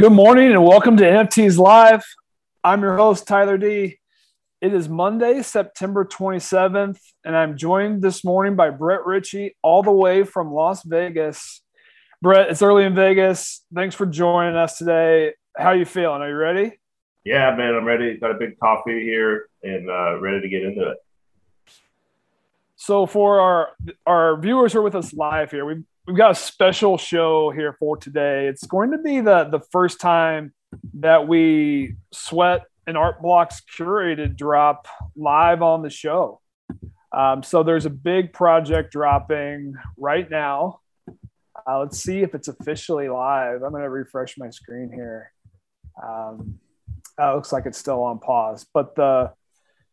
Good morning and welcome to NFTs Live. I'm your host, Tyler D. It is Monday, September 27th, and I'm joined this morning by Brett Ritchie, all the way from Las Vegas. Brett, it's early in Vegas. Thanks for joining us today. How are you feeling? Are you ready? Yeah, man, I'm ready. Got a big coffee here and uh, ready to get into it. So, for our our viewers who are with us live here, we've we've got a special show here for today. It's going to be the the first time that we sweat an Art Blocks curated drop live on the show. Um, so there's a big project dropping right now. Uh, let's see if it's officially live. I'm going to refresh my screen here. Um, uh, looks like it's still on pause, but the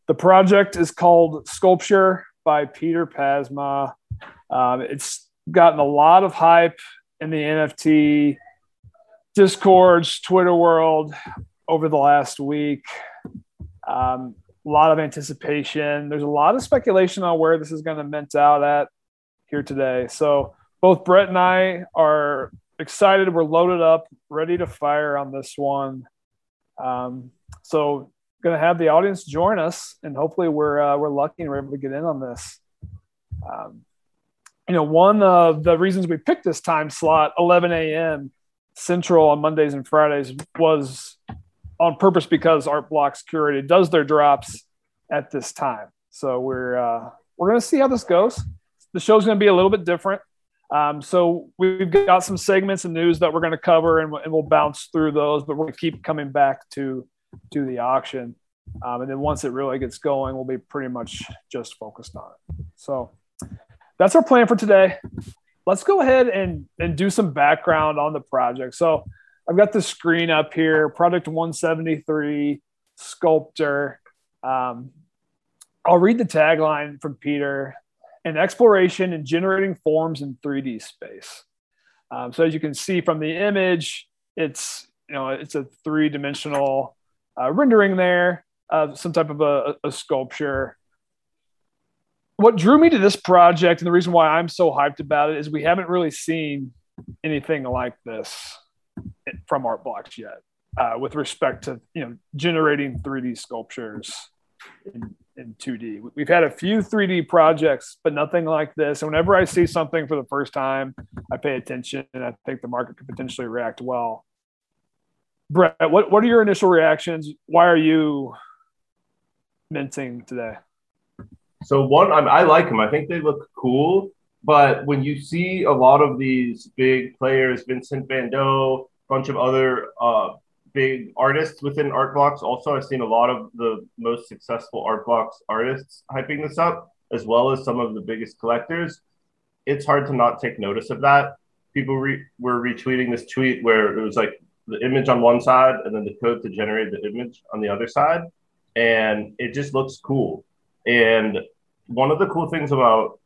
the project is called Skulptuur by Piter Pasma. Um, it's gotten a lot of hype in the NFT discords, Twitter world over the last week. Um, a lot of anticipation. There's a lot of speculation on where this is going to mint out at here today. So both Brett and I are excited. We're loaded up, ready to fire on this one. Um, so going to have the audience join us, and hopefully we're uh, we're lucky and we're able to get in on this. Um, you know, one of the reasons we picked this time slot, 11 a.m. Central on Mondays and Fridays, was on purpose because Art Blocks Curated does their drops at this time. So we're uh, we're gonna see how this goes. The show's gonna be a little bit different. Um, so we've got some segments and news that we're going to cover, and, and, we'll bounce through those. But we're going to keep coming back to to the auction, um, and then once it really gets going, we'll be pretty much just focused on it. So that's our plan for today. Let's go ahead and, and do some background on the project. So I've got the screen up here, Project 173, Skulptuur. Um, I'll read the tagline from Peter an exploration in generating forms in 3D space. Um, so as you can see from the image, it's you know it's a three dimensional uh, rendering there of some type of a, a sculpture what drew me to this project and the reason why I'm so hyped about it is we haven't really seen anything like this from Art Blocks yet, uh, with respect to you know generating 3D sculptures in, in 2D. We've had a few 3D projects, but nothing like this. And whenever I see something for the first time, I pay attention, and I think the market could potentially react well. Brett, what what are your initial reactions? Why are you minting today? So one, I, I like them. I think they look cool. But when you see a lot of these big players, Vincent Van Gogh, a bunch of other uh, big artists within Art Blocks, also I've seen a lot of the most successful Art Blocks artists hyping this up, as well as some of the biggest collectors. It's hard to not take notice of that. People re- were retweeting this tweet where it was like the image on one side and then the code to generate the image on the other side, and it just looks cool. And one of the cool things about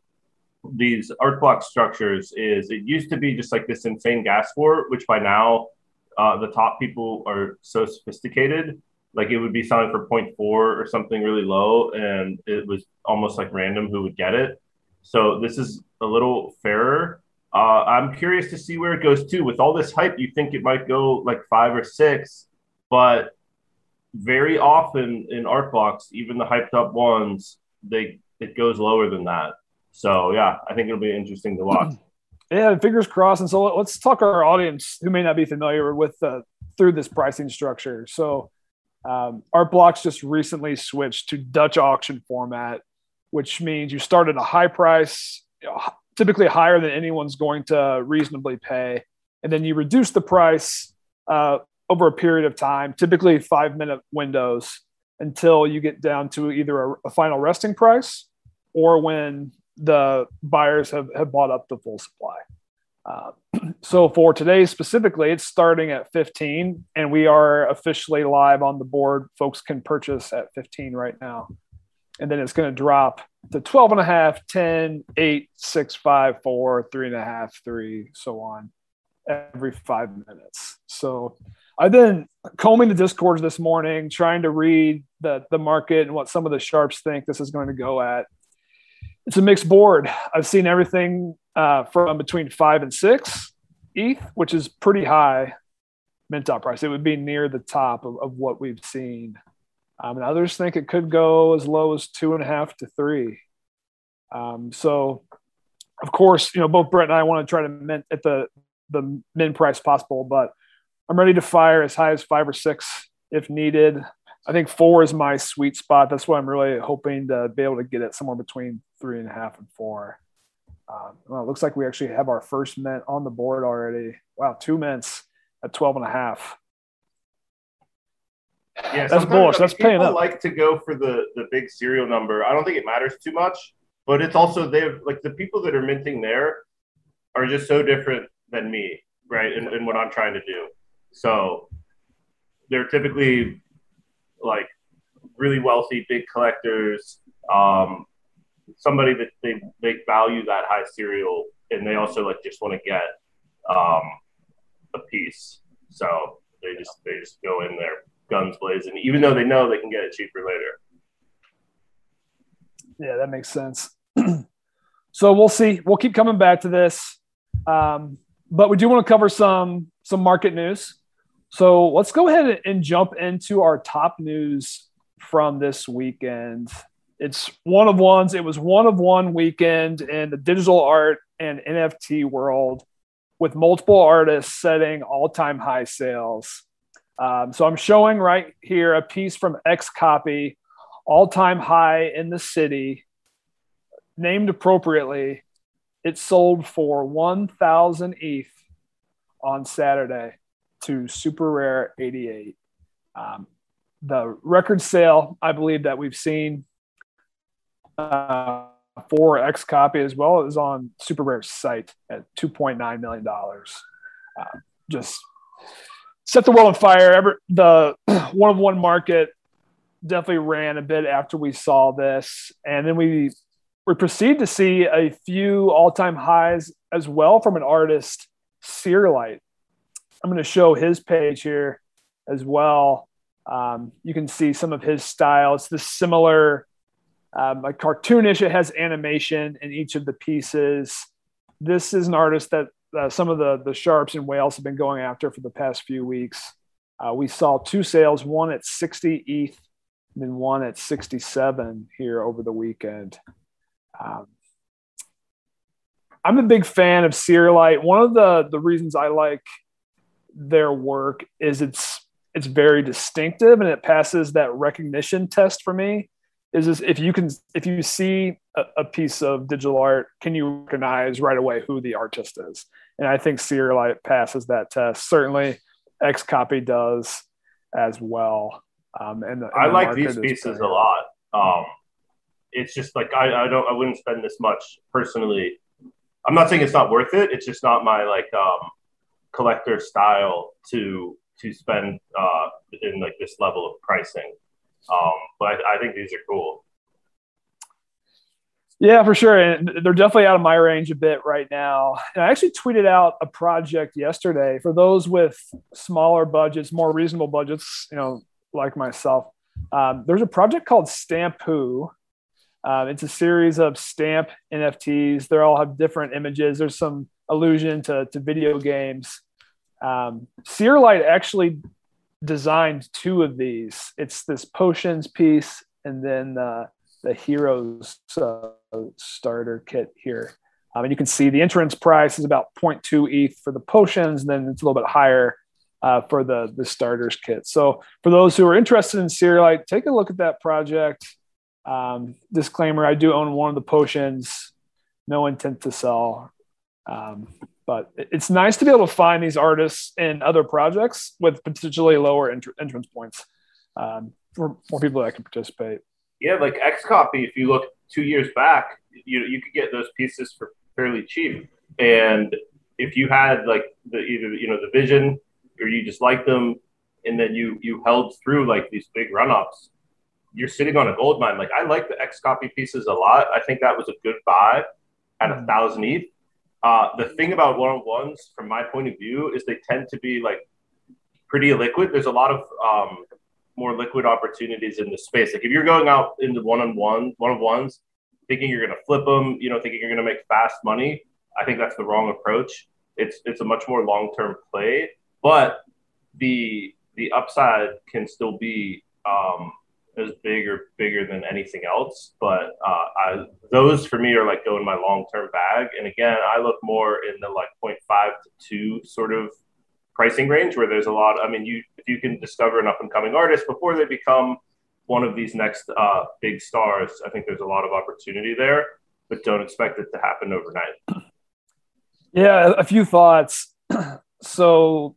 these art block structures is it used to be just like this insane gas war, which by now uh, the top people are so sophisticated. Like it would be selling for 0.4 or something really low, and it was almost like random who would get it. So this is a little fairer. Uh, I'm curious to see where it goes to. With all this hype, you think it might go like five or six, but very often in art blocks, even the hyped up ones, they it goes lower than that. So yeah, I think it'll be interesting to watch. Yeah, fingers crossed. And so let's talk our audience who may not be familiar with uh, through this pricing structure. So um, Art Blocks just recently switched to Dutch auction format, which means you start at a high price, typically higher than anyone's going to reasonably pay, and then you reduce the price uh, over a period of time, typically five minute windows, until you get down to either a, a final resting price or when the buyers have, have bought up the full supply. Uh, so for today specifically, it's starting at 15, and we are officially live on the board. Folks can purchase at 15 right now. And then it's going to drop to 12 and a half, 10, 8, 6, 5, 4, 3 and a half, 3, so on every five minutes. So I've been combing the discords this morning, trying to read the, the market and what some of the sharps think this is going to go at it's a mixed board. I've seen everything uh, from between five and six ETH, which is pretty high, mint dot price. It would be near the top of, of what we've seen. Um, and others think it could go as low as two and a half to three. Um, so, of course, you know both Brett and I want to try to mint at the the min price possible, but I'm ready to fire as high as five or six if needed. I think four is my sweet spot. That's what I'm really hoping to be able to get it somewhere between three and a half and four. Um, well, it looks like we actually have our first mint on the board already. Wow, two mints at 12 and a half. Yeah, that's bullish. That's paying up. like to go for the the big serial number. I don't think it matters too much, but it's also they have like the people that are minting there are just so different than me, right? And, and what I'm trying to do. So they're typically like really wealthy, big collectors, um, somebody that they, they value that high serial and they also like just want to get um, a piece. So they just they just go in there guns blazing, even though they know they can get it cheaper later. Yeah, that makes sense. so we'll see. We'll keep coming back to this, um, but we do want to cover some some market news. So let's go ahead and jump into our top news from this weekend. It's one of ones. It was one of one weekend in the digital art and NFT world with multiple artists setting all time high sales. Um, so I'm showing right here a piece from XCOPY, all time high in the city, named appropriately. It sold for 1,000 ETH on Saturday to Super Rare 88. Um, the record sale, I believe, that we've seen uh, for copy as well is on Super Rare's site at $2.9 million. Uh, just set the world on fire. Ever, the one of one market definitely ran a bit after we saw this. And then we we proceed to see a few all-time highs as well from an artist, Seerlight. I'm going to show his page here as well. Um, you can see some of his style. It's this similar, um, like cartoonish. It has animation in each of the pieces. This is an artist that uh, some of the the sharps and whales have been going after for the past few weeks. Uh, we saw two sales, one at 60 ETH, and then one at 67 here over the weekend. Um, I'm a big fan of Seerlight. One of the the reasons I like their work is it's it's very distinctive and it passes that recognition test for me is this, if you can if you see a, a, piece of digital art can you recognize right away who the artist is? And i think Seerlight passes that test. Certainly XCOPY does as well. Um, and, the, and i the like these pieces a lot. Um, it's just like I, I don't i wouldn't spend this much personally. I'm not saying it's not worth it. It's just not my like um, collector style to to spend uh, in like this level of pricing. Um, but I, I think these are cool. Yeah, for sure. And they're definitely out of my range a bit right now. And I actually tweeted out a project yesterday for those with smaller budgets, more reasonable budgets, you know, like myself. Um, there's a project called Stampoo. Um, it's a series of stamp NFTs. They all have different images. There's some allusion to, to video games. Um, Seerlight actually designed two of these. It's this potions piece and then uh, the heroes uh, starter kit here. Um, and you can see the entrance price is about 0.2 ETH for the potions, and then it's a little bit higher uh, for the the starters kit. So for those who are interested in Seerlight, take a look at that project. Um, disclaimer: I do own one of the potions. No intent to sell. Um, but it's nice to be able to find these artists in other projects with potentially lower ent- entrance points um, for more people that can participate. Yeah, like XCOPY, if you look two years back, you you could get those pieces for fairly cheap. And if you had like the either you know the vision or you just liked them, and then you you held through like these big run ups, you're sitting on a gold mine. Like I like the XCOPY pieces a lot. I think that was a good buy at a mm-hmm. thousand ETH. Uh, the thing about one on ones, from my point of view, is they tend to be like pretty liquid. There's a lot of um, more liquid opportunities in the space. Like if you're going out into one on one, one of ones, thinking you're going to flip them, you know, thinking you're going to make fast money, I think that's the wrong approach. It's it's a much more long term play. But the the upside can still be um, as big or bigger than anything else. But uh, I, those for me are like going my long term bag. And again, I look more in the like 0.5 to 2 sort of pricing range where there's a lot. I mean, you if you can discover an up and coming artist before they become one of these next uh, big stars, I think there's a lot of opportunity there. But don't expect it to happen overnight. Yeah, a few thoughts. so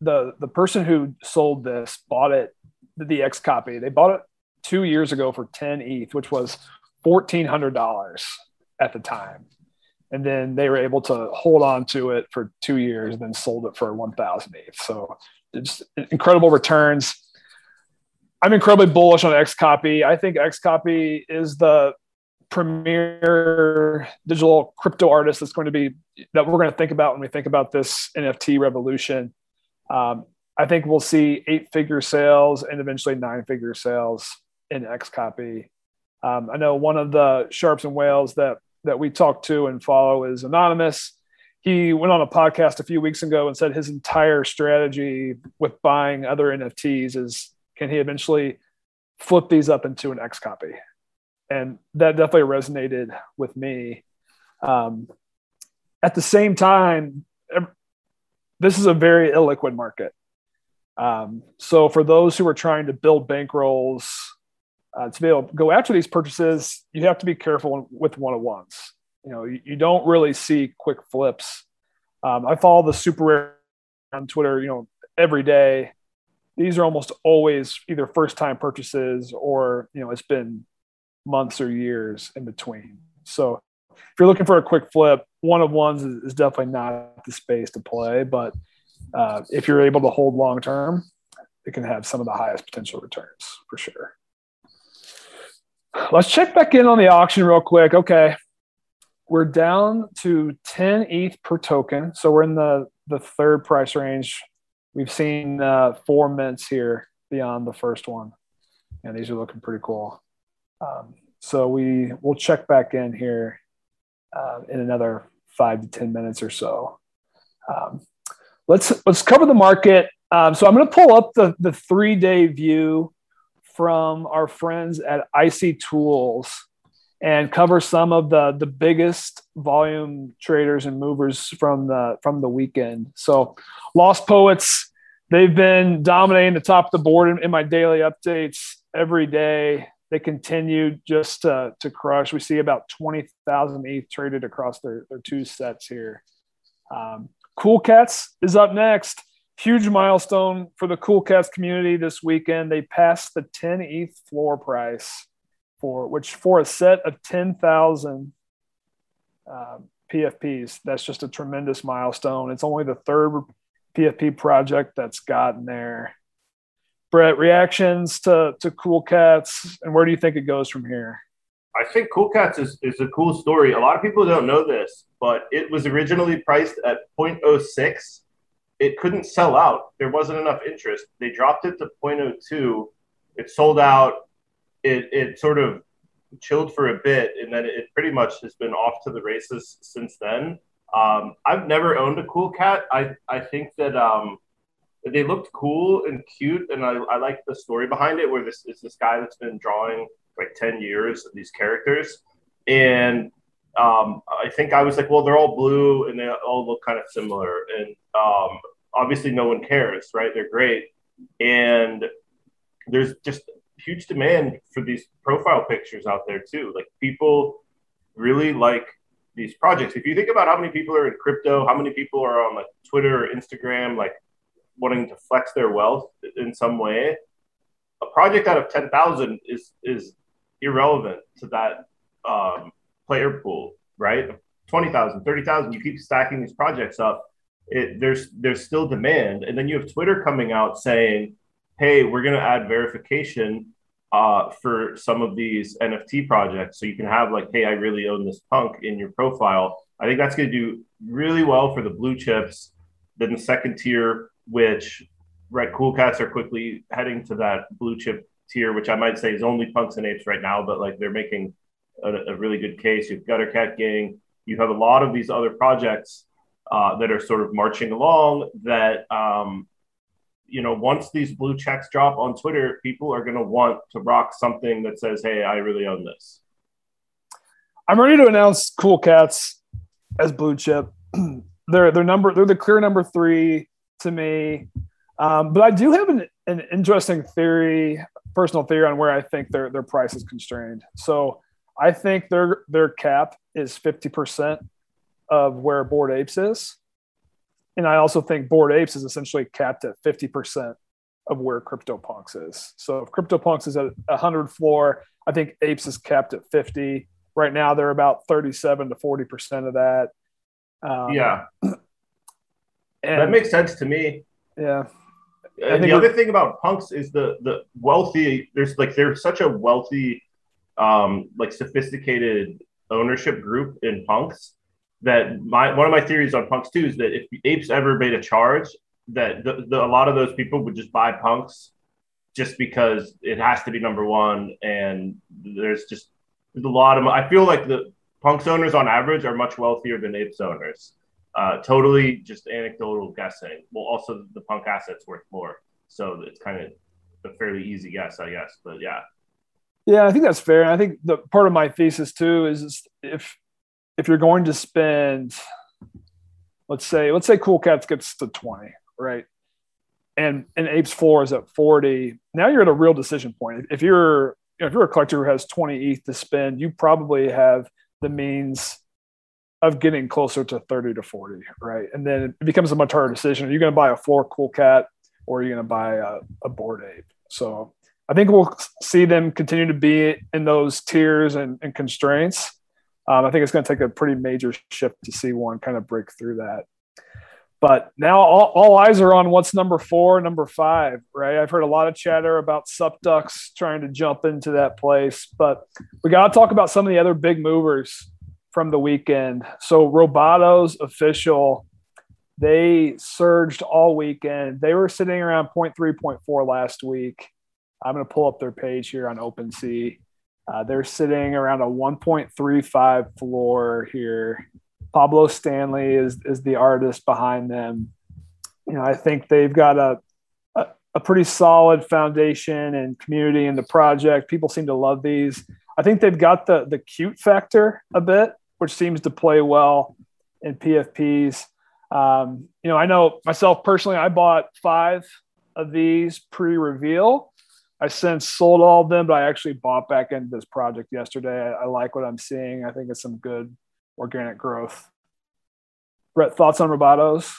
the the person who sold this bought it the XCOPY. They bought it two years ago for 10 ETH, which was $1,400 at the time. And then they were able to hold on to it for two years and then sold it for 1,000 ETH. So it's incredible returns. I'm incredibly bullish on XCOPY. I think XCOPY is the premier digital crypto artist that's going to be that we're going to think about when we think about this NFT revolution. Um, I think we'll see eight figure sales and eventually nine figure sales in XCOPY. Um, I know one of the sharps and whales that that we talk to and follow is anonymous. He went on a podcast a few weeks ago and said his entire strategy with buying other NFTs is can he eventually flip these up into an X copy, and that definitely resonated with me. Um, at the same time, this is a very illiquid market. Um, so for those who are trying to build bankrolls uh, to be able to go after these purchases, you have to be careful with one of ones. You know, you, you, don't really see quick flips. Um, I follow the super rare on Twitter, you know, every day. These are almost always either first time purchases or, you know, it's been months or years in between. So if you're looking for a quick flip, one of ones is, is definitely not the space to play. But uh, if you're able to hold long term, it can have some of the highest potential returns for sure. Let's check back in on the auction real quick. Okay. We're down to 10 ETH per token. So we're in the, the third price range. We've seen uh, four mints here beyond the first one. And these are looking pretty cool. Um, so we will check back in here uh, in another five to 10 minutes or so. Um, let's let's cover the market. Um, so I'm going to pull up the the three day view from our friends at icy.tools and cover some of the the biggest volume traders and movers from the from the weekend. So Lost Poets, they've been dominating the top of the board in, in my daily updates every day. They continue just to, to crush. We see about 20,000 ETH traded across their, their two sets here. Um, Cool Cats is up next. Huge milestone for the Cool Cats community this weekend. They passed the 10 ETH floor price for which for a set of 10,000 uh, PFPs. That's just a tremendous milestone. It's only the third PFP project that's gotten there. Brett, reactions to to Cool Cats, and where do you think it goes from here? I think Cool Cats is, is a cool story. A lot of people don't know this, but it was originally priced at 0.06. It couldn't sell out. There wasn't enough interest. They dropped it to 0.02. It sold out. It, it sort of chilled for a bit, and then it pretty much has been off to the races since then. Um, I've never owned a Cool Cat. I, I think that um, they looked cool and cute, and I, I like the story behind it, where this is this guy that's been drawing – like 10 years of these characters. And um, I think I was like, well, they're all blue and they all look kind of similar. And um, obviously, no one cares, right? They're great. And there's just huge demand for these profile pictures out there, too. Like, people really like these projects. If you think about how many people are in crypto, how many people are on like Twitter or Instagram, like wanting to flex their wealth in some way, a project out of 10,000 is, is irrelevant to that um, player pool, right? 20,000, 30,000, you keep stacking these projects up. It, there's there's still demand, and then you have Twitter coming out saying, "Hey, we're going to add verification uh, for some of these NFT projects, so you can have like, hey, I really own this punk in your profile." I think that's going to do really well for the blue chips. Then the second tier, which Red Cool Cats are quickly heading to that blue chip tier, which I might say is only punks and apes right now, but like they're making a, a really good case. You have Gutter Cat Gang. You have a lot of these other projects uh, that are sort of marching along that um, you know, once these blue checks drop on Twitter, people are going to want to rock something that says, "Hey, I really own this." I'm ready to announce Cool Cats as blue chip. they're they're number they're the clear number three to me. Um, but I do have an, an interesting theory, personal theory on where I think their their price is constrained. So I think their their cap is 50% of where Bored Apes is. And I also think Bored Apes is essentially capped at 50% of where CryptoPunks is. So if CryptoPunks is at 100 floor, I think Apes is capped at 50. Right now, they're about 37 to 40% of that. Um, yeah. that makes sense to me. Yeah. And the other thing about punks is the the wealthy. There's like there's such a wealthy, um, like sophisticated ownership group in punks that my one of my theories on punks too is that if apes ever made a charge, that the, the, a lot of those people would just buy punks just because it has to be number one, and there's just there's a lot of. I feel like the punks owners on average are much wealthier than apes owners. Uh, totally just anecdotal guessing. Well, also the punk assets worth more, so it's kind of a fairly easy guess, I guess. But yeah. Yeah, I think that's fair. And I think the part of my thesis too is if if you're going to spend, let's say, let's say Cool Cats gets to 20, right? And and Apes floor is at 40. Now you're at a real decision point. If you're you know, if you're a collector who has 20 ETH to spend, you probably have the means of getting closer to 30 to 40, right? And then it becomes a much harder decision. Are you going to buy a floor cool cat or are you going to buy a, a Bored Ape? So I think we'll see them continue to be in those tiers and, and constraints. Um, I think it's going to take a pretty major shift to see one kind of break through that. But now all, all, eyes are on what's number four, number five, right? I've heard a lot of chatter about Supducks trying to jump into that place, but we got to talk about some of the other big movers from the weekend. So Roboto's official, they surged all weekend. They were sitting around 0.3, 0.4 last week. I'm going to pull up their page here on OpenSea. Uh, they're sitting around a 1.35 floor here. Pablo Stanley is is the artist behind them. You know, I think they've got a, a, a pretty solid foundation and community in the project. People seem to love these. I think they've got the the cute factor a bit, which seems to play well in PFPs. Um, you know, I know myself personally, I bought five of these pre-reveal I since sold all of them, but I actually bought back into this project yesterday. I, I like what I'm seeing. I think it's some good organic growth. Brett, thoughts on Robotos?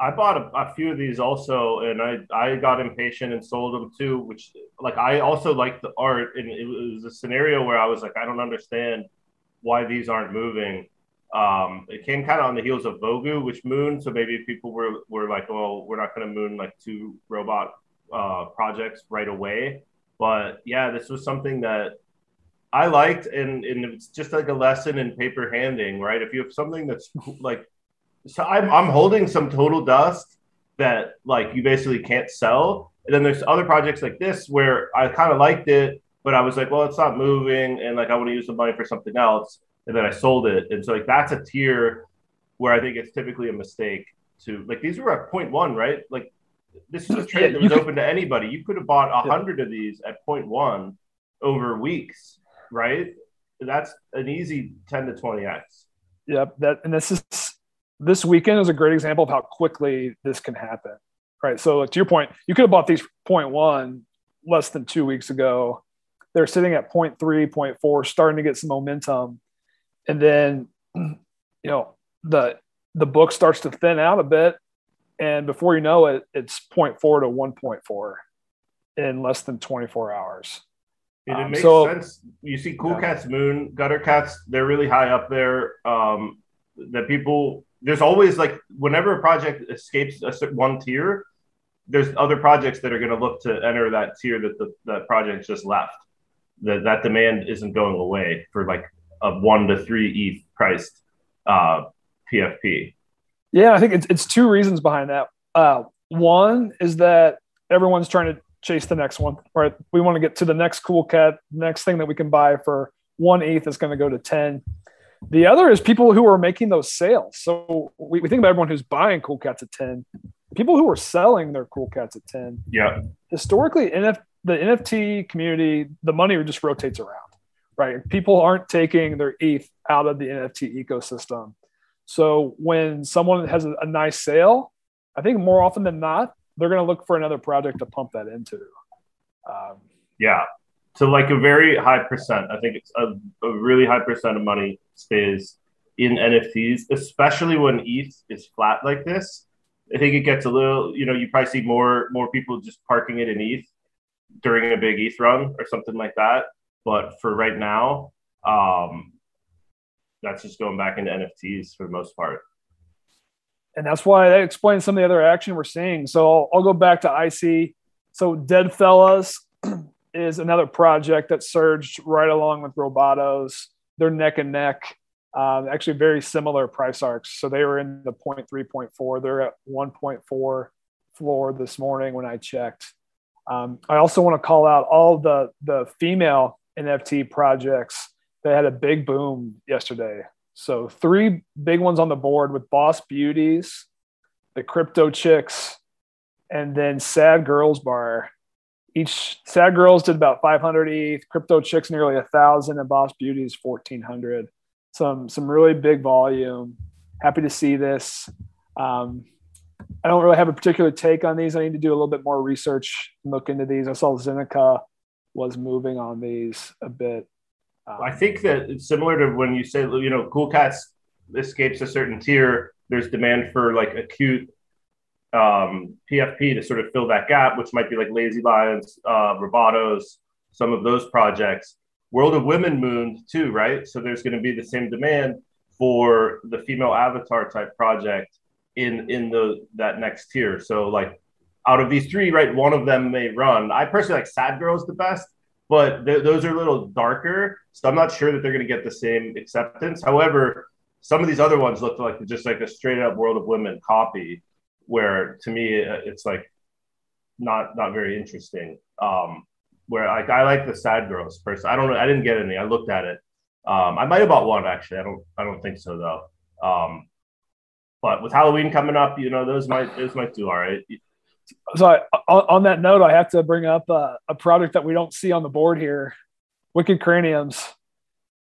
I bought a, a, few of these also, and I I got impatient and sold them too. Which like I also like the art, and it was a scenario where I was like, I don't understand why these aren't moving. Um, it came kind of on the heels of Vogu, which moon. So maybe people were were like, well, we're not going to moon like two robot uh, projects right away. But yeah, this was something that I liked, and, and it's just like a lesson in paper handing, right? If you have something that's like, so I'm, I'm holding some total dust that like you basically can't sell. And then there's other projects like this where I kind of liked it, but I was like, well, it's not moving, and like I want to use the money for something else, and then I sold it. And so like that's a tier where I think it's typically a mistake to like these were at point one, right? Like this is a trade that was open to anybody. You could have bought a hundred of these at point one over weeks, right? That's an easy ten to twenty x. Yep. That and this is this weekend is a great example of how quickly this can happen. Right. So to your point, you could have bought these point one less than two weeks ago. They're sitting at point three, point four, starting to get some momentum. And then, you know, the the book starts to thin out a bit and before you know it, it's 0.4 to 1.4 in less than 24 hours. It, it um, so, sense. You see Cool yeah. Cats Moon, Gutter Cats, they're really high up there. Um, that people, there's always like, whenever a project escapes a one tier, there's other projects that are going to look to enter that tier that the that project just left. That that demand isn't going away for like a one to three ETH priced uh, PFP. Yeah, I think it's, it's two reasons behind that. Uh, one is that everyone's trying to chase the next one, right? We want to get to the next cool cat, next thing that we can buy for one ETH is going to go to 10. The other is people who are making those sales. So we, we think about everyone who's buying cool cats at 10. people who are selling their cool cats at 10. Yeah. Historically, NF, the NFT community, the money just rotates around, right? People aren't taking their ETH out of the NFT ecosystem. So when someone has a, nice sale, I think more often than not, they're going to look for another project to pump that into. Um, yeah. So like a very high percent, I think it's a, a really high percent of money stays in NFTs, especially when ETH is flat like this. I think it gets a little, you know, you probably see more more people just parking it in ETH during a big ETH run or something like that. But for right now, um, that's just going back into NFTs for the most part. And that's why that explains some of the other action we're seeing. So I'll, I'll go back to IC. So Deadfellaz is another project that surged right along with Robotos. They're neck and neck. Um, actually, very similar price arcs. So they were in the 0.3, 0.4. They're at 1.4 floor this morning when I checked. Um, I also want to call out all the the female NFT projects that had a big boom yesterday. So three big ones on the board with Boss Beauties, the Crypto Chicks, and then Sad Girls Bar. Each Sad Girls did about 500 ETH, Crypto Chicks nearly a thousand, and Boss Beauties 1400 some some really big volume. Happy to see this. Um, I don't really have a particular take on these. I need to do a little bit more research look into these. I saw Zeneca was moving on these a bit. Um, I think that it's similar to when you say, you know, Cool Cats escapes a certain tier. There's demand for like acute um, PFP to sort of fill that gap, which might be like Lazy Lions, uh, some of those projects. World of Women mooned too, right? So there's going to be the same demand for the female avatar type project in in the that next tier. So like out of these three, right, one of them may run. I personally like Sad Girls the best, but th- those are a little darker, so I'm not sure that they're going to get the same acceptance. However, some of these other ones look like just like a straight up World of Women copy, where to me it's like not not very interesting. Um, where like I like the sad girls person. I don't know. I didn't get any. I looked at it. Um, I might have bought one actually. I don't. I don't think so though. Um, but with Halloween coming up, you know, those might those might do all right. So I, on that note, I have to bring up uh, a product that we don't see on the board here: Wicked Craniums.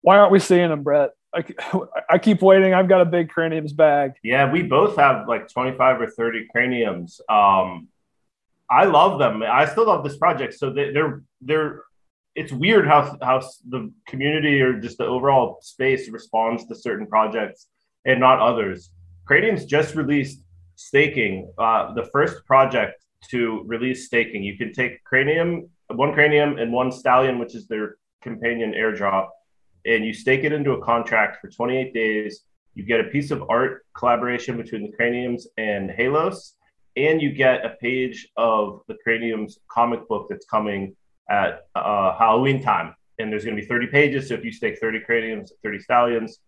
Why aren't we seeing them, Brett? I, I keep waiting. I've got a big craniums bag. Yeah, we both have like 25 or 30 craniums. Um, I love them. I still love this project. So they, they're they're it's weird how how the community or just the overall space responds to certain projects and not others. Cranium's just released staking, uh, the first project to release staking. You can take cranium, one cranium, and one stallion, which is their companion airdrop, and you stake it into a contract for 28 days. You get a piece of art collaboration between the craniums and Halos, and you get a page of the cranium's comic book that's coming at uh, Halloween time. And there's going to be 30 pages. So if you stake 30 craniums, 30 stallions,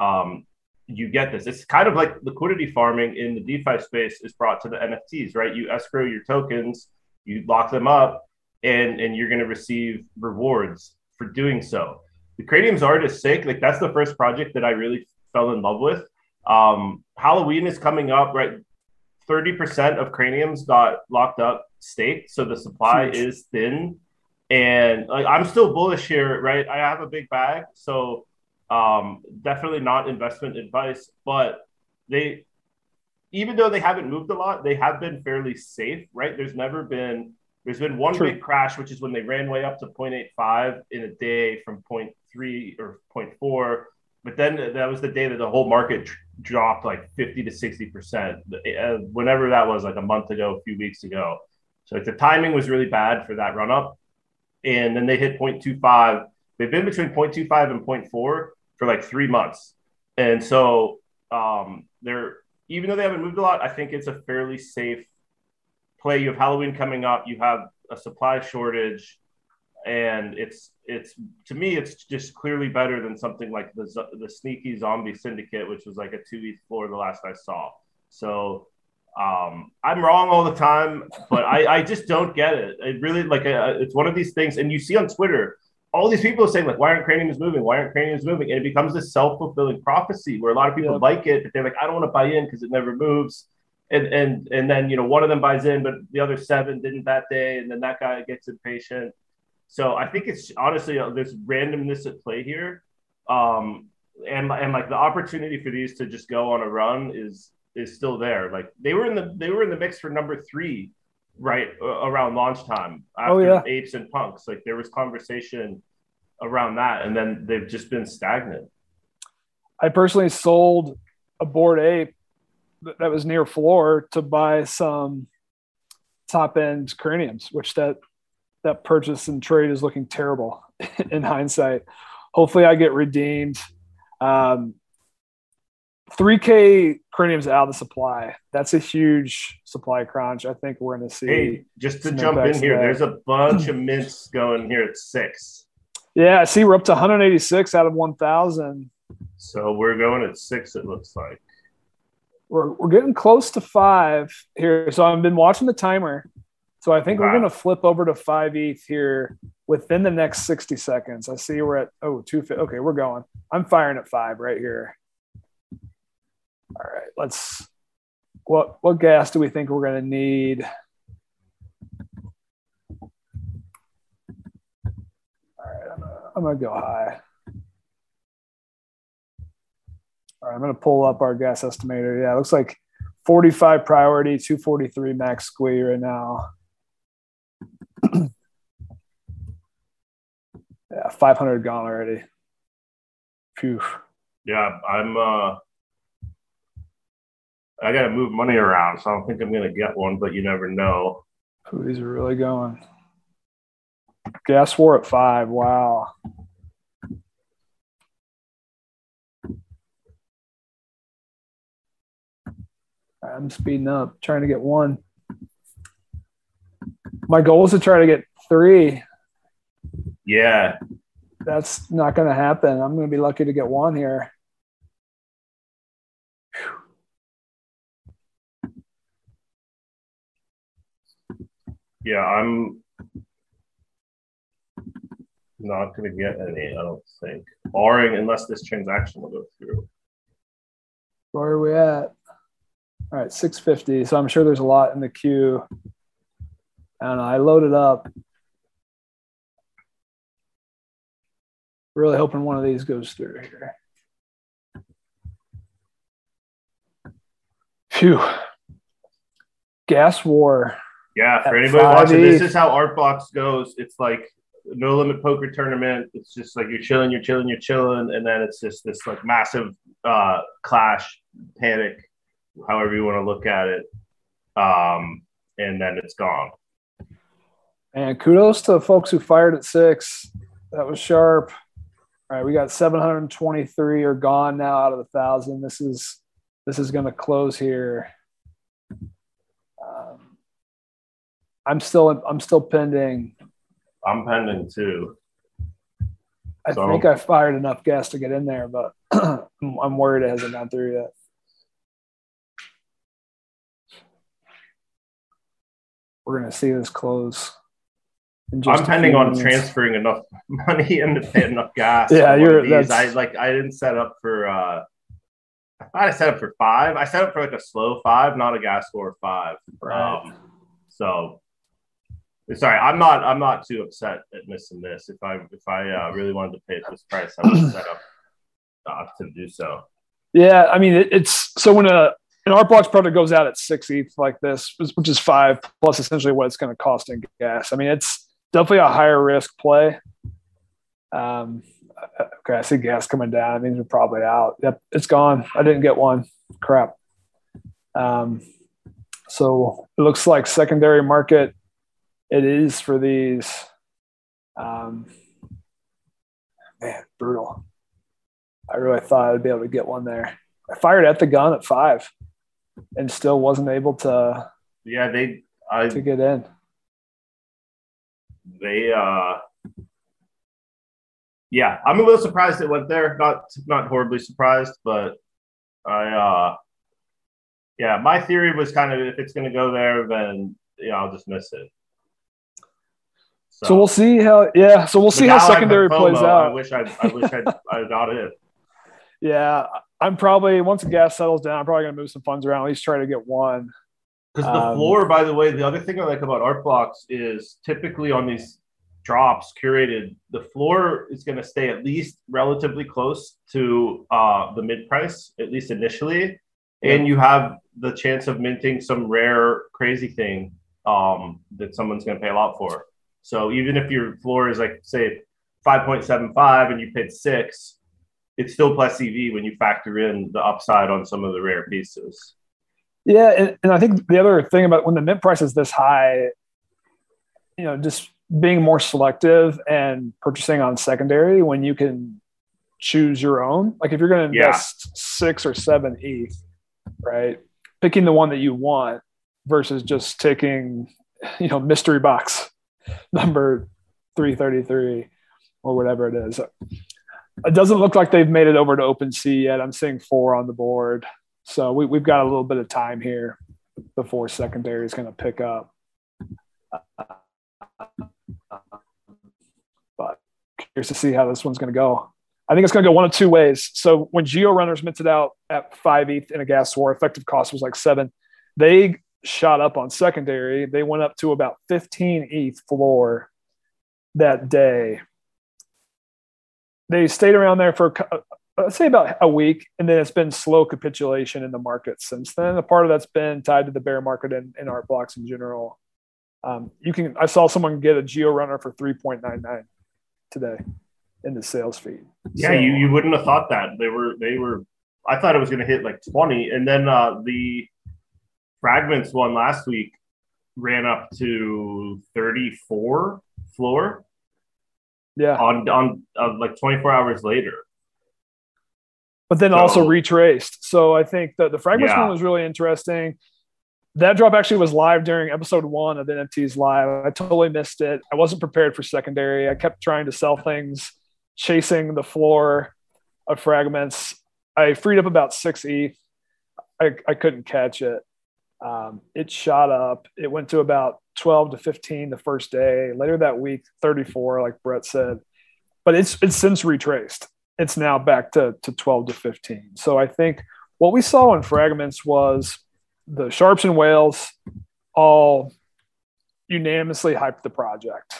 um, you get this. It's kind of like liquidity farming in the DeFi space is brought to the NFTs, right? You escrow your tokens, you lock them up, and, and you're going to receive rewards for doing so. The Cranium's art is sick. Like that's the first project that I really fell in love with. Um, Halloween is coming up, right? 30% of craniums got locked up staked. So the supply Huge. is thin and like I'm still bullish here, right? I have a big bag, so um, definitely not investment advice, but they, even though they haven't moved a lot, they have been fairly safe, right? There's never been there's been one True. big crash, which is when they ran way up to 0.85 in a day from 0.3 or 0.4. But then that was the day that the whole market dropped like 50 to 60 percent. Uh, whenever that was, like a month ago, a few weeks ago. So like, the timing was really bad for that run up and then they hit 0.25. They've been between 0.25 and 0.4 for like three months. And so um, they're, even though they haven't moved a lot, I think it's a fairly safe play. You have Halloween coming up, you have a supply shortage, and it's it's to me it's just clearly better than something like the the sneaky zombie syndicate, which was like a two ETH floor the last I saw. So um, I'm wrong all the time, but I, I just don't get it. It really like uh, it's one of these things, and you see on Twitter all these people are saying like, "Why aren't craniums moving? Why aren't craniums moving?" And it becomes this self fulfilling prophecy where a lot of people like it, but they're like, "I don't want to buy in because it never moves." and and and then you know one of them buys in, but the other seven didn't that day, and then that guy gets impatient. So I think it's honestly uh, there's randomness at play here, um, and and like the opportunity for these to just go on a run is is still there. Like they were in the they were in the mix for number three, right around launch time oh, after oh, yeah. apes and punks. Like there was conversation around that, and then they've just been stagnant. I personally sold a bored ape that was near floor to buy some top end craniums, which that that purchase and trade is looking terrible in hindsight. Hopefully, I get redeemed. Um, 3K craniums out of the supply. That's a huge supply crunch. I think we're going to see. Hey, just to jump in here, there's a bunch of mints going here at six. Yeah, I see we're up to 186 out of 1,000. So we're going at six, it looks like. We're, we're getting close to five here. So I've been watching the timer. So I think wow. we're going to flip over to five ETH here within the next 60 seconds. I see we're at, oh, two. Okay, we're going. I'm firing at five right here. All right, let's, what, what gas do we think we're going to need? All right, I'm gonna, I'm gonna go high. All right, I'm to pull up our gas estimator. Yeah, it looks like 45 priority, 243 max squee right now. yeah, 500 gone already. Phew. Yeah, I'm. uh I got to move money around, so I don't think I'm going to get one, but you never know. Ooh, these are really going. Gas war at five. Wow. I'm speeding up, trying to get one. My goal is to try to get three. Yeah. That's not going to happen. I'm going to be lucky to get one here. Yeah, I'm not going to get any, I don't think, barring unless this transaction will go through. Where are we at? All right, 650. So I'm sure there's a lot in the queue. And I loaded up. Really hoping one of these goes through here. Phew. Gas war. Yeah, for anybody watching, this is how Art Blocks goes. It's like no limit poker tournament. It's just like you're chilling, you're chilling, you're chilling, and then it's just this like massive uh, clash, panic, however you want to look at it. Um, and then it's gone. And kudos to folks who fired at six. That was sharp. All right, we got 723 are gone now out of the thousand. This is this is going to close here. Um, I'm still I'm still pending. I'm pending too. I so. think I fired enough gas to get in there, but I'm worried it hasn't gone through yet. we're going to see this close. I'm pending on transferring enough money and to pay enough gas. yeah, you're. That's... I like. I didn't set up for. uh I thought I set up for five. I set up for like a slow five, not a gas score five. Right. Um, so, sorry, I'm not. I'm not too upset at missing this. If I if I uh, really wanted to pay this price, I would set up uh, to do so. Yeah, I mean, it, it's so when a an art blocks product goes out at six ETH like this, which is five plus essentially what it's going to cost in gas. I mean, it's definitely a higher risk play. Um, okay, I see gas coming down. It means we're probably out. Yep, it's gone. I didn't get one. Crap. Um, so it looks like secondary market. It is for these. Um, man, brutal. I really thought I'd be able to get one there. I fired at the gun at five and still wasn't able to. Yeah, they I, to get in. They uh yeah, I'm a little surprised it went there. Not not horribly surprised, but I uh yeah, my theory was kind of if it's gonna go there, then you know, I'll just miss it. So, so we'll see how yeah, so we'll see how secondary plays out. I wish I I wish I I got it. Yeah, I'm probably once the gas settles down, I'm probably gonna move some funds around. At least try to get one. Because the um, floor, by the way, the other thing I like about art blocks is typically on these drops curated, the floor is going to stay at least relatively close to uh, the mid price, at least initially. Yeah. And you have the chance of minting some rare, crazy thing um, that someone's going to pay a lot for. So even if your floor is like, say, 5.75 and you paid six, it's still plus EV when you factor in the upside on some of the rare pieces. Yeah, and, and I think the other thing about when the mint price is this high, you know, just being more selective and purchasing on secondary when you can choose your own. Like if you're going to invest yeah. six or seven ETH, right? Picking the one that you want versus just taking, you know, mystery box number 333 or whatever it is. It doesn't look like they've made it over to OpenSea yet. I'm seeing four on the board. So we, have got a little bit of time here before secondary is going to pick up. But curious to see how this one's going to go. I think it's going to go one of two ways. So when Geo Runners minted out at five ETH in a gas war, effective cost was like seven. They shot up on secondary. They went up to about 15 ETH floor that day. They stayed around there for let's say about a week, and then it's been slow capitulation in the market since then. A part of that's been tied to the bear market and, and art blocks in general. Um, you can I saw someone get a Geo runner for 3.99 today in the sales feed. Yeah, so, you, you wouldn't have thought that. They were they were I thought it was gonna hit like 20. And then uh, the fragments one last week ran up to 34 floor. Yeah. On on uh, like 24 hours later but then so, also retraced. So I think that the fragments yeah. one was really interesting. That drop actually was live during episode one of NFTs Live. I totally missed it. I wasn't prepared for secondary. I kept trying to sell things, chasing the floor of fragments. I freed up about six ETH. I, I couldn't catch it. Um, it shot up. It went to about 12 to 15 the first day. Later that week, 34, like Brett said. But it's it's since retraced it's now back to, to 12 to 15. So I think what we saw in fragments was the sharps and whales all unanimously hyped the project.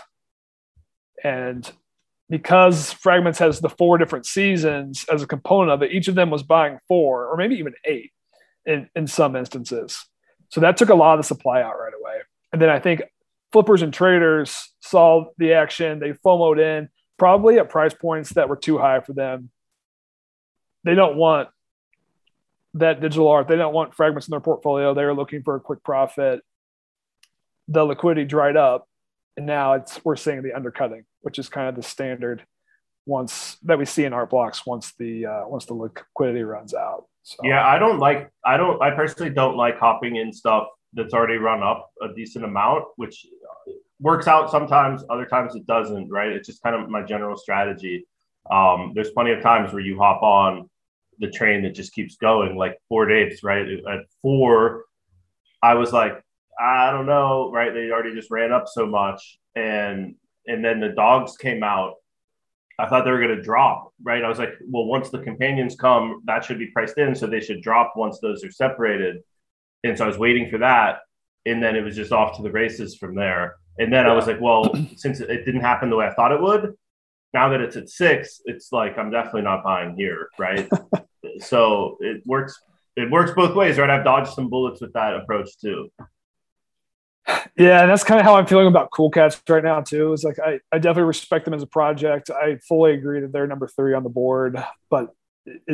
And because fragments has the four different seasons as a component of it, each of them was buying four or maybe even eight in, in some instances. So that took a lot of the supply out right away. And then I think flippers and traders saw the action, they FOMOed in, probably at price points that were too high for them. They don't want that digital art. They don't want fragments in their portfolio. They're looking for a quick profit. The liquidity dried up, and now it's we're seeing the undercutting, which is kind of the standard once that we see in art blocks once the uh, once the liquidity runs out. So. Yeah, I don't like. I don't. I personally don't like hopping in stuff that's already run up a decent amount, which works out sometimes, other times it doesn't, right? It's just kind of my general strategy. Um, there's plenty of times where you hop on the train that just keeps going, like four Apes, right? At four, I was like, I don't know, right? They already just ran up so much. And and then the dogs came out. I thought they were going to drop, right? I was like, well, once the companions come, that should be priced in. So they should drop once those are separated. And so I was waiting for that. And then it was just off to the races from there. And then I was like, well, since it didn't happen the way I thought it would, now that it's at six, it's like I'm definitely not buying here, right? so it works. It works both ways, right? I've dodged some bullets with that approach too. Yeah, and that's kind of how I'm feeling about Cool Cats right now too. It's like I, I definitely respect them as a project. I fully agree that they're number three on the board, but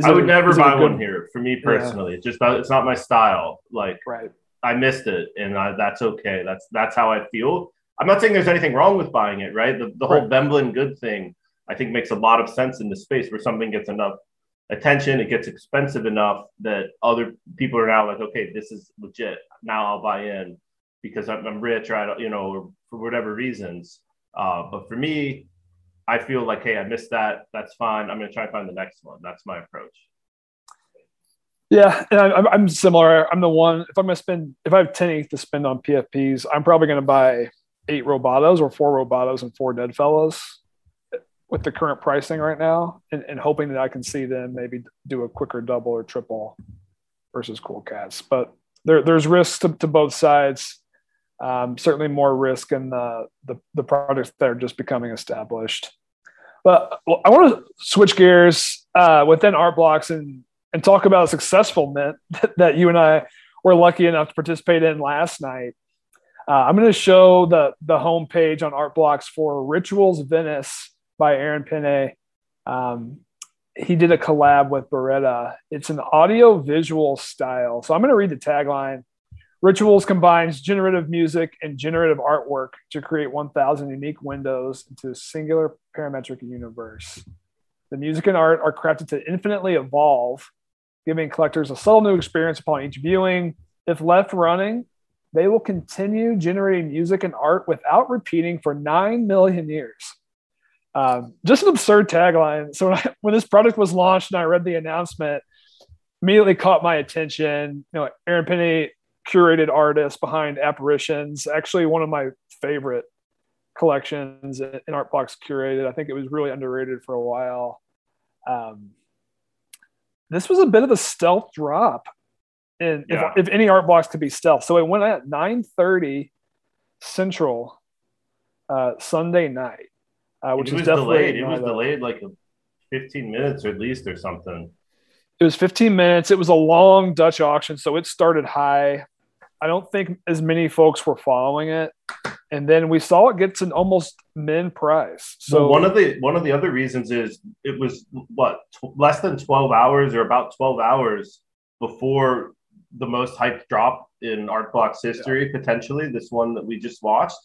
I would never buy good... one here for me personally. Yeah. Just it's not my style. Like right. I missed it, and I, that's okay. That's that's how I feel. I'm not saying there's anything wrong with buying it, right? The, the whole right. Veblen good thing, I think, makes a lot of sense in the space where something gets enough attention, it gets expensive enough that other people are now like, okay, this is legit. Now I'll buy in because I'm, I'm rich, or I don't, you know, or for whatever reasons. Uh, but for me, I feel like, hey, I missed that. That's fine. I'm going to try and find the next one. That's my approach. Yeah, and I, I'm similar. I'm the one. If I'm going to spend, if I have 10 ETH to spend on PFPs, I'm probably going to buy eight robotos or four robotos and four Deadfellaz with the current pricing right now, and, and hoping that I can see them maybe do a quicker double or triple versus Cool Cats. But there, there's risks to, to both sides. Um, certainly more risk in the, the, the products that are just becoming established. But I want to switch gears uh, within Art Blocks and and talk about a successful mint that, that you and I were lucky enough to participate in last night. Uh, I'm going to show the the homepage on Art Blocks for Rituals Venice by Aaron Penne. Um, he did a collab with Boreta. It's an audio visual style. So I'm going to read the tagline. Rituals combines generative music and generative artwork to create 1,000 unique windows into a singular parametric universe. The music and art are crafted to infinitely evolve, giving collectors a subtle new experience upon each viewing. If left running, they will continue generating music and art without repeating for 9 million years. Um, just an absurd tagline. So when, I, when this product was launched and I read the announcement, immediately caught my attention. You know, Aaron Penne curated artist behind Apparitions, actually one of my favorite collections in Art Blocks curated. I think it was really underrated for a while. Um, this was a bit of a stealth drop, and yeah. if, if, any Art Blocks could be stealth, so it went at 9:30 Central uh, Sunday night, uh, which it was delayed. It was delayed like 15 minutes or at least or something. It was 15 minutes. It was a long Dutch auction, so it started high. I don't think as many folks were following it, and then we saw it gets an almost min price. So well, one of the one of the other reasons is it was what t- less than twelve hours or about twelve hours before the most hyped drop in Art Blocks history, yeah. potentially this one that we just watched,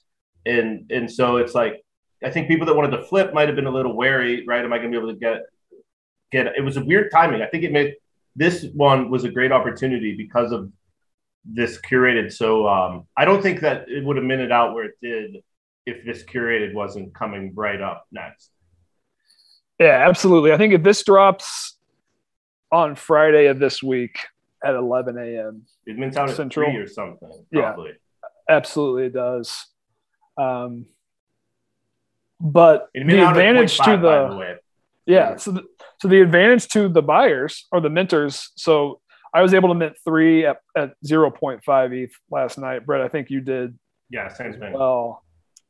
and and so it's like I think people that wanted to flip might have been a little wary, right? Am I going to be able to get get? It was a weird timing. I think it made this one was a great opportunity because of this curated. So um, I don't think that it would have minted out where it did if this curated wasn't coming right up next. Yeah, absolutely. I think if this drops on Friday of this week at 11 a.m. It mints out Central. or something. Probably. Yeah, absolutely, it does. Um, but the advantage to the, the yeah, so the, so the advantage to the buyers or the mentors. So I was able to mint three at, at 0.5 ETH last night. Brett, I think you did. Yeah, same thing. Well,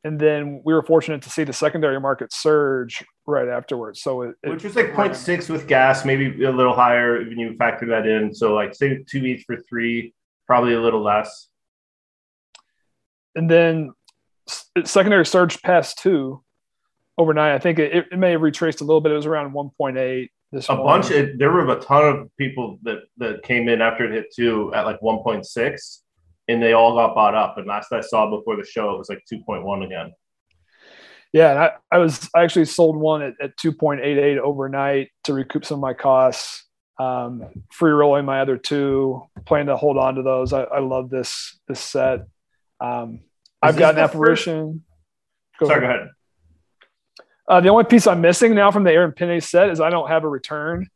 and then we were fortunate to see the secondary market surge right afterwards. So it, it which was like 0.6 with gas, maybe a little higher when you factor that in. So like say two ETH for three, probably a little less. And then secondary surge past two overnight. I think it, it may have retraced a little bit. It was around 1.8 this a morning. bunch of, there were a ton of people that that came in after it hit two at like 1.6 and they all got bought up and last i saw before the show it was like 2.1 again. Yeah and I, I was i actually sold one at, at 2.88 overnight to recoup some of my costs um, free rolling my other two plan to hold on to those. I, I love this this set. Um, i've got an apparition. go sorry ahead. go ahead uh, the only piece I'm missing now from the Aaron Penne set is I don't have a return.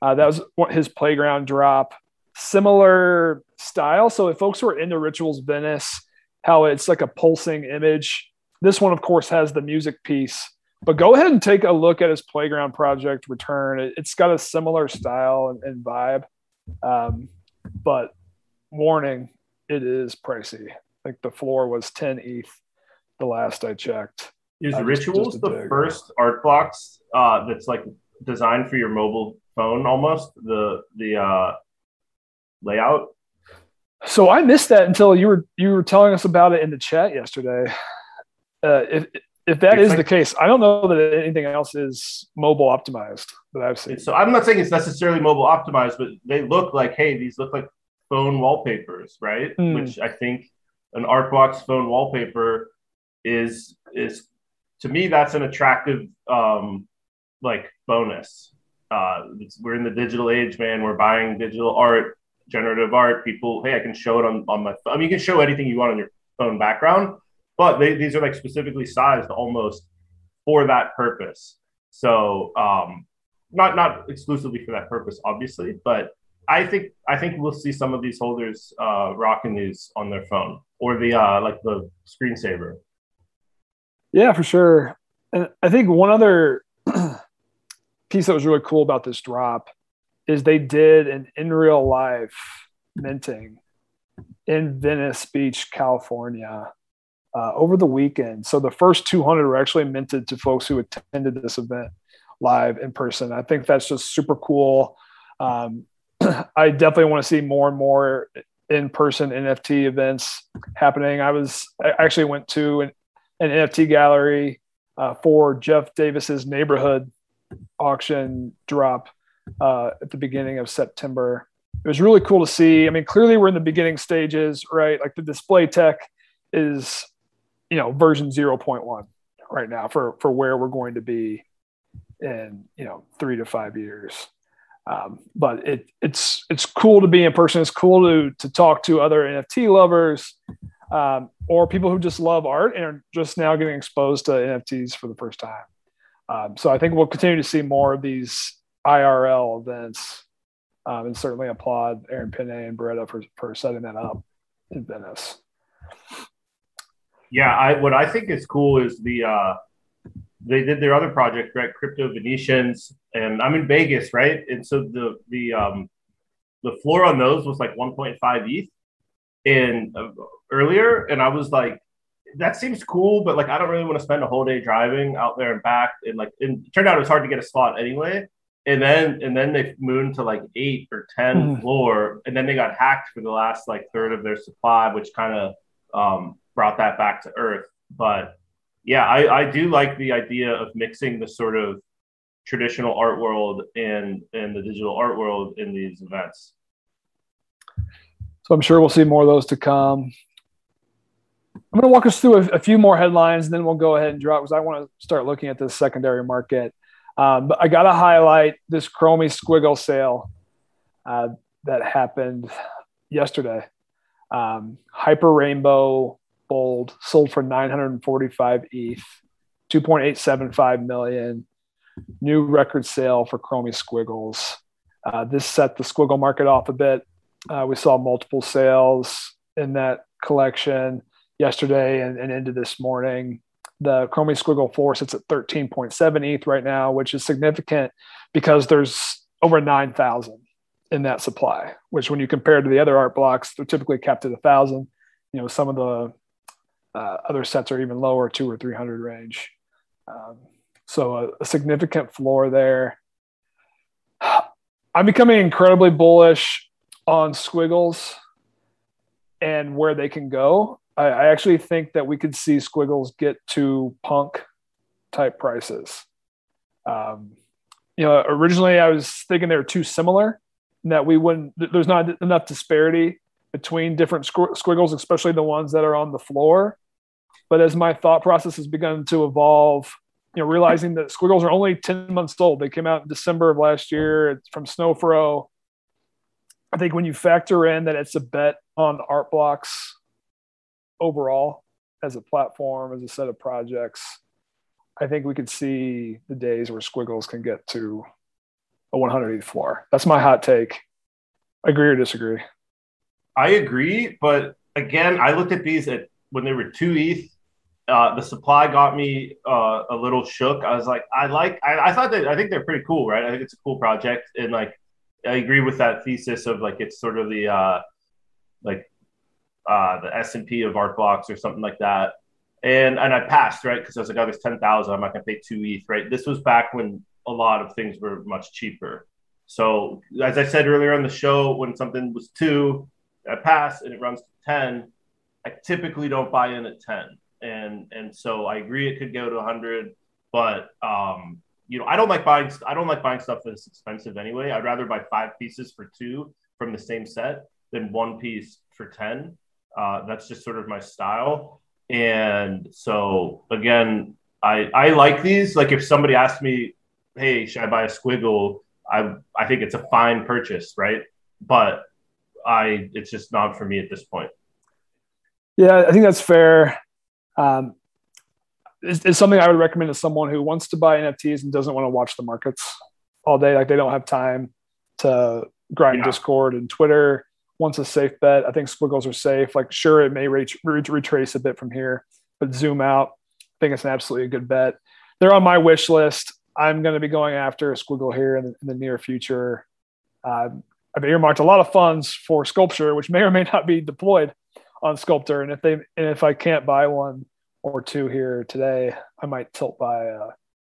Uh, that was his playground drop. Similar style. So if folks were into Rituals Venice, how it's like a pulsing image. This one, of course, has the music piece. But go ahead and take a look at his playground project return. It, has got a similar style and, and vibe. Um, but warning, it is pricey. I think the floor was 10 ETH the last I checked. Is uh, Rituals just, just the first art blocks uh, that's like designed for your mobile phone almost the the uh, layout? So I missed that until you were you were telling us about it in the chat yesterday. Uh, if if that it's is like, the case, I don't know that anything else is mobile optimized that I've seen. So I'm not saying it's necessarily mobile optimized, but they look like hey, these look like phone wallpapers, right? Mm. Which I think an Art Blocks phone wallpaper is is to me, that's an attractive um, like bonus. Uh, we're in the digital age, man. We're buying digital art, generative art. People, hey, I can show it on, on my. I mean, you can show anything you want on your phone background, but they, these are like specifically sized almost for that purpose. So, um, not not exclusively for that purpose, obviously, but I think I think we'll see some of these holders uh, rocking these on their phone or the uh, like the screensaver yeah, for sure. And I think one other piece that was really cool about this drop is they did an in real life minting in Venice Beach, California, uh, over the weekend. So the first 200 were actually minted to folks who attended this event live in person. I think that's just super cool. Um, I definitely want to see more and more in-person NFT events happening. I was I actually went to an, an NFT gallery uh, for Jeff Davis's neighborhood auction drop uh, at the beginning of September. It was really cool to see. I mean, clearly we're in the beginning stages, right? Like the display tech is, you know, version 0.1 right now for for where we're going to be in you know three to five years. Um, but it, it's it's cool to be in person. It's cool to to talk to other NFT lovers um, or people who just love art and are just now getting exposed to NFTs for the first time. Um, so I think we'll continue to see more of these IRL events, um, and certainly applaud Aaron Penne and Boreta for for setting that up in Venice. Yeah, I what I think is cool is the uh, they did their other project, right? Crypto Venetians, and I'm in Vegas, right? And so the the um the floor on those was like 1.5 ETH in uh, earlier, and I was like, that seems cool, but like I don't really want to spend a whole day driving out there and back. And like, and it turned out it was hard to get a spot anyway. And then and then they moved to like eight or ten mm. floor, and then they got hacked for the last like third of their supply, which kind of um, brought that back to earth. But yeah, I, I do like the idea of mixing the sort of traditional art world and and the digital art world in these events. So I'm sure we'll see more of those to come. I'm going to walk us through a, a few more headlines, and then we'll go ahead and drop because I want to start looking at the secondary market. Um, but I got to highlight this Chromie Squiggle sale uh, that happened yesterday. Um, Hyper Rainbow Bold sold for 945 ETH, 2.875 million. New record sale for Chromie Squiggles. Uh, this set the squiggle market off a bit. Uh, we saw multiple sales in that collection yesterday and, and into this morning. The Chromie Squiggle 4 sits at 13.7 ETH right now, which is significant because there's over 9,000 in that supply, which when you compare to the other art blocks, they're typically capped at a thousand. You know, some of the uh, other sets are even lower, two or 300 range. Um, so a, a, significant floor there. I'm becoming incredibly bullish on squiggles and where they can go. I, I actually think that we could see squiggles get to punk type prices. Um, you know, originally I was thinking they were too similar, that we wouldn't. There's not enough disparity between different squiggles, especially the ones that are on the floor. But as my thought process has begun to evolve, you know, realizing that squiggles are only 10 months old. They came out in December of last year from Snowfro. I think when you factor in that it's a bet on art blocks overall as a platform, as a set of projects, I think we could see the days where squiggles can get to a 100th floor. That's my hot take. Agree or disagree? I agree, but again, I looked at these at when they were two ETH uh, the supply got me uh, a little shook. I was like, I like, I, I, thought that I think they're pretty cool, right? I think it's a cool project, and like, I agree with that thesis of like it's sort of the uh, like uh, the S and P of art blocks or something like that. And and I passed right because I was like, oh, there's ten thousand. I'm not gonna pay two ETH, right? This was back when a lot of things were much cheaper. So as I said earlier on the show, when something was two, I pass and it runs to ten. I typically don't buy in at ten and and so I agree it could go to 100, but um, you know I don't like buying I don't like buying stuff that's expensive anyway. I'd rather buy five pieces for two from the same set than one piece for 10. Uh, that's just sort of my style. And so again, I I like these. Like if somebody asked me, "Hey, should I buy a squiggle?" I I think it's a fine purchase, right? But I it's just not for me at this point. Yeah, I think that's fair um, is, is something I would recommend to someone who wants to buy NFTs and doesn't want to watch the markets all day. Like they don't have time to grind yeah. Discord and Twitter. Wants a safe bet. I think squiggles are safe. Like sure, it may reach, reach, retrace a bit from here, but zoom out. I think it's an absolutely a good bet. They're on my wish list. I'm going to be going after a squiggle here in the, in the near future. Uh, I've earmarked a lot of funds for Skulptuur, which may or may not be deployed on Skulptuur. And if they and if I can't buy one or two here today, I might tilt by a,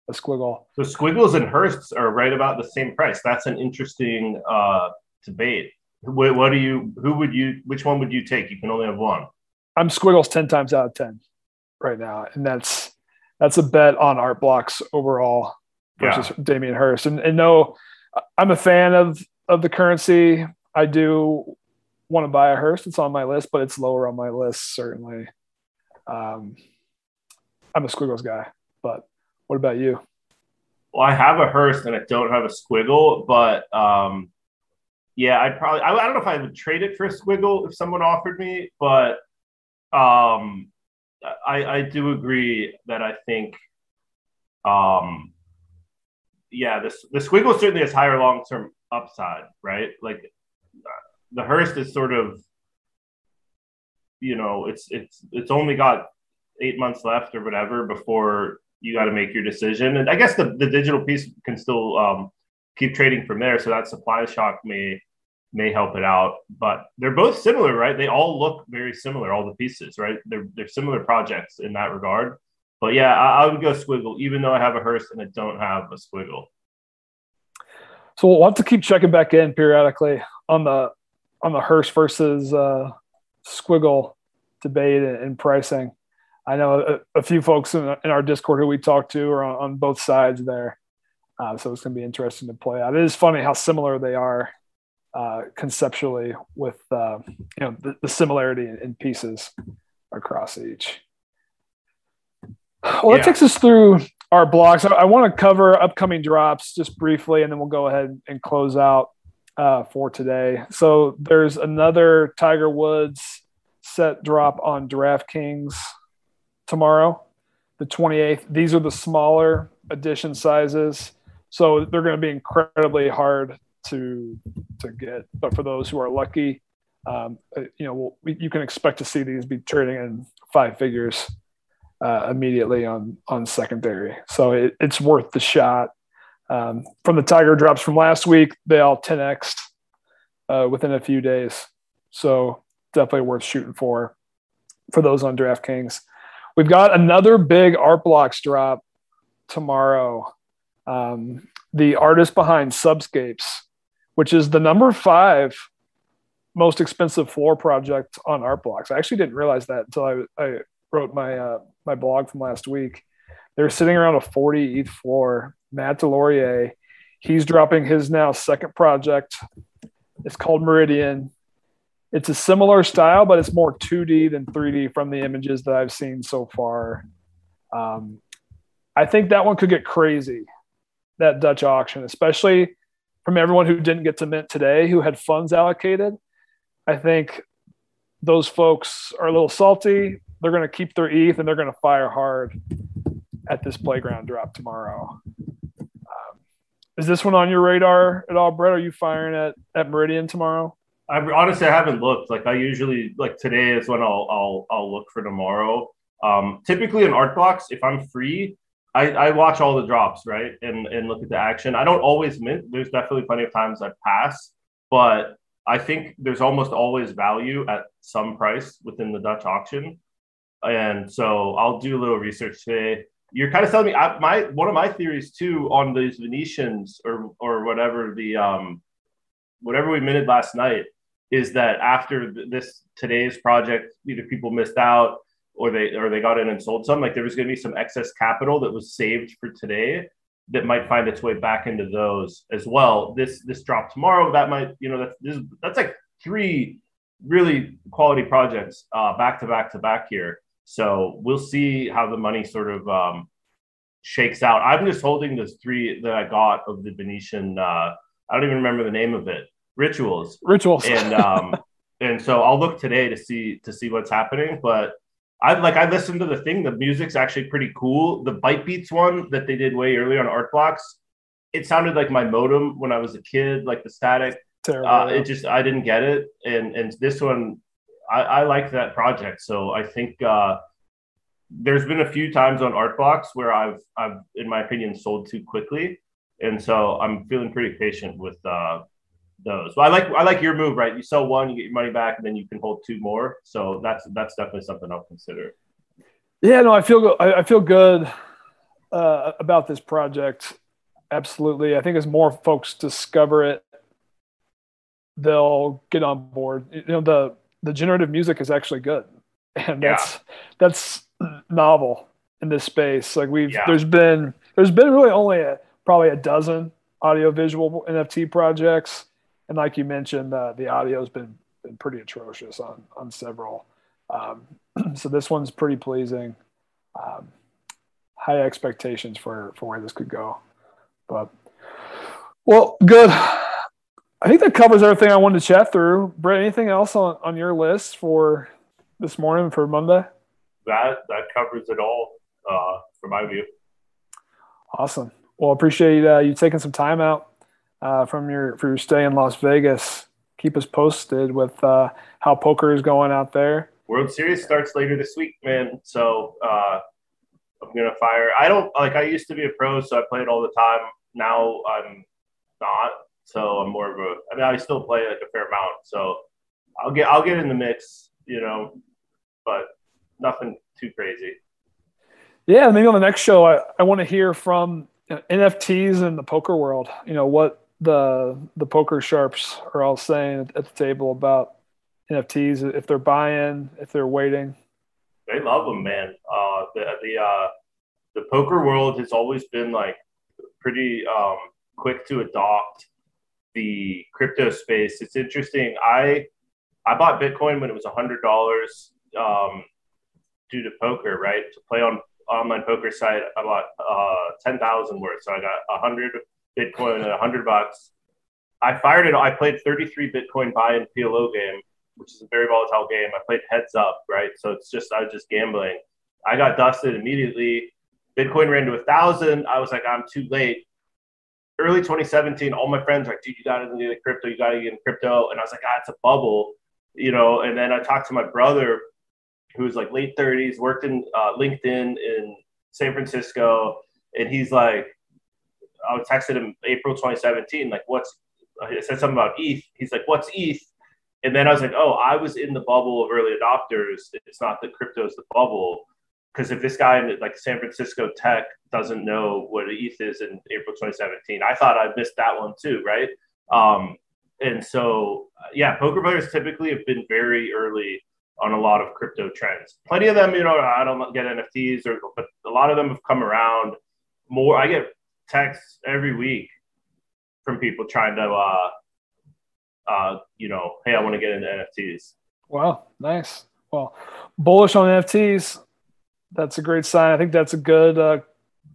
a squiggle. So squiggles and Hirsts are right about the same price. That's an interesting uh, debate. What, what do you? Who would you? Which one would you take? You can only have one. I'm squiggles ten times out of ten right now, and that's that's a bet on art blocks overall versus yeah. Damien Hirst. And, and no, I'm a fan of of the currency. I do want to buy a Hirst. It's on my list, but it's lower on my list certainly. Um, I'm a squiggles guy, but what about you? Well, I have a Hirst and I don't have a squiggle, but um, yeah, I'd probably I, I, don't know if I would trade it for a squiggle if someone offered me, but um, I, I do agree that I think um, yeah, this the squiggle certainly has higher long term upside, right? Like the Hirst is sort of, you know, it's it's it's only got eight months left or whatever before you got to make your decision. And I guess the the digital piece can still um, keep trading from there. So that supply shock may may help it out. But they're both similar, right? They all look very similar, all the pieces, right? They're they're similar projects in that regard. But yeah, I, I would go squiggle, even though I have a Hirst and I don't have a squiggle. So we'll have to keep checking back in periodically on the on the Hirst versus uh, Squiggle debate and, pricing. I know a, a few folks in, in, our Discord who we talked to are on, on both sides there, uh, so it's going to be interesting to play out. It is funny how similar they are uh, conceptually with uh, you know the, the similarity in, in, pieces across each. Well, that yeah. takes us through our blocks. I, I want to cover upcoming drops just briefly, and then we'll go ahead and close out uh, for today. So there's another Tiger Woods set drop on DraftKings tomorrow, the 28th. These are the smaller edition sizes, so they're going to be incredibly hard to to get. But for those who are lucky, um, uh, you know, we'll, you can expect to see these be trading in five figures uh, immediately on on secondary. So it, it's worth the shot. Um, from the Tiger drops from last week, they all 10x uh, within a few days. So definitely worth shooting for for those on DraftKings. We've got another big art blocks drop tomorrow. Um, the artist behind Subscapes, which is the number five most expensive floor project on art blocks. I actually didn't realize that until I, I wrote my uh, my blog from last week. They're sitting around a 40 ETH floor. Matt DesLauriers, he's dropping his now second project. It's called Meridian. It's a similar style, but it's more 2D than 3D from the images that I've seen so far. Um, I think that one could get crazy, that Dutch auction, especially from everyone who didn't get to mint today, who had funds allocated. I think those folks are a little salty they're going to keep their ETH and they're going to fire hard at this playground drop tomorrow. Um, is this one on your radar at all, Brett? Are you firing at, at Meridian tomorrow? I honestly I haven't looked. Like I usually like today is when I'll I'll I'll look for tomorrow. Um, typically in art blocks, if I'm free, I, I watch all the drops right and and look at the action. I don't always mint. There's definitely plenty of times I pass, but I think there's almost always value at some price within the Dutch auction and so I'll do a little research today. You're kind of telling me I, my one of my theories too on these Venetians or or whatever the um whatever we minted last night is that after this today's project, either people missed out or they or they got in and sold some. Like there was going to be some excess capital that was saved for today that might find its way back into those as well. This this drop tomorrow that might you know that's this, that's like three really quality projects uh, back to back to back here. So we'll see how the money sort of um, shakes out. I'm just holding those three that I got of the Venetian. Uh, I don't even remember the name of it. Rituals. Rituals. And um, and so I'll look today to see to see what's happening. But I like I listened to the thing. The music's actually pretty cool. The ByteBeats one that they did way earlier on Art Blocks. It sounded like my modem when I was a kid, like the static. Terrible. Uh, it just I didn't get it, and and this one I, I like that project. So I think uh, there's been a few times on Art Blocks where I've I've in my opinion sold too quickly, and so I'm feeling pretty patient with uh, those. But I like I like your move, right? You sell one, you get your money back, and then you can hold two more. So that's that's definitely something I'll consider. Yeah, no, I feel I, I feel good uh, about this project. Absolutely, I think as more folks discover it, they'll get on board. You know, the the generative music is actually good, and that's yeah. that's novel in this space. Like we've yeah. there's been there's been really only a, probably a dozen audio visual NFT projects, and like you mentioned, uh, the audio's been been pretty atrocious on on several. Um, so this one's pretty pleasing. Um, high expectations for for where this could go, but well, good. I think that covers everything I wanted to chat through. Brett, anything else on, on your list for this morning for Monday? That that covers it all uh, from my view. Awesome. Well, I appreciate uh, you taking some time out uh, from your for your stay in Las Vegas. Keep us posted with uh, how poker is going out there. World Series starts later this week, man. So uh, I'm gonna fire. I don't like. I used to be a pro, so I played all the time. Now I'm not. So I'm more of a. I mean, I still play like a fair amount. So I'll get. I'll get in the mix. You know, but nothing too crazy. Yeah, maybe on the next show, I, I want to hear from NFTs in the poker world. You know what the the poker sharps are all saying at the table about NFTs if they're buying, if they're waiting. They love them, man. Uh, the the uh, the poker world has always been like pretty um, quick to adopt the crypto space. It's interesting. I I bought Bitcoin when it was hundred dollars um, due to poker, right? To play on online poker site, I bought uh, ten thousand worth. So I got a hundred Bitcoin at a hundred bucks. I fired it. I played thirty three Bitcoin buy in PLO game which is a very volatile game. I played heads up, right? So it's just I was just gambling. I got dusted immediately. Bitcoin ran to a thousand. I was like, I'm too late. Early 2017, all my friends were like, dude, you got to get into crypto. You got to get in crypto. And I was like, ah, it's a bubble, you know. And then I talked to my brother, who's like late 30s, worked in uh, LinkedIn in San Francisco, and he's like, I texted him in April 2017, like, what's? I said something about ETH. He's like, what's ETH? And then I was like, oh, I was in the bubble of early adopters. It's not that crypto is the bubble. Because if this guy in like San Francisco tech doesn't know what ETH is in April 2017, I thought I missed that one too, right? Um, and so, yeah, poker players typically have been very early on a lot of crypto trends. Plenty of them, you know, I don't get NFTs, or but a lot of them have come around more. I get texts every week from people trying to uh, uh, you know, hey, I want to get into NFTs. Wow, nice. Well, bullish on NFTs. That's a great sign. I think that's a good uh,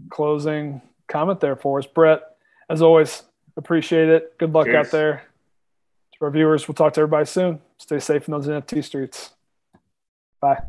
closing comment there for us, Brett. As always, appreciate it. Good luck Cheers. out there. To our viewers, we'll talk to everybody soon. Stay safe in those NFT streets. Bye.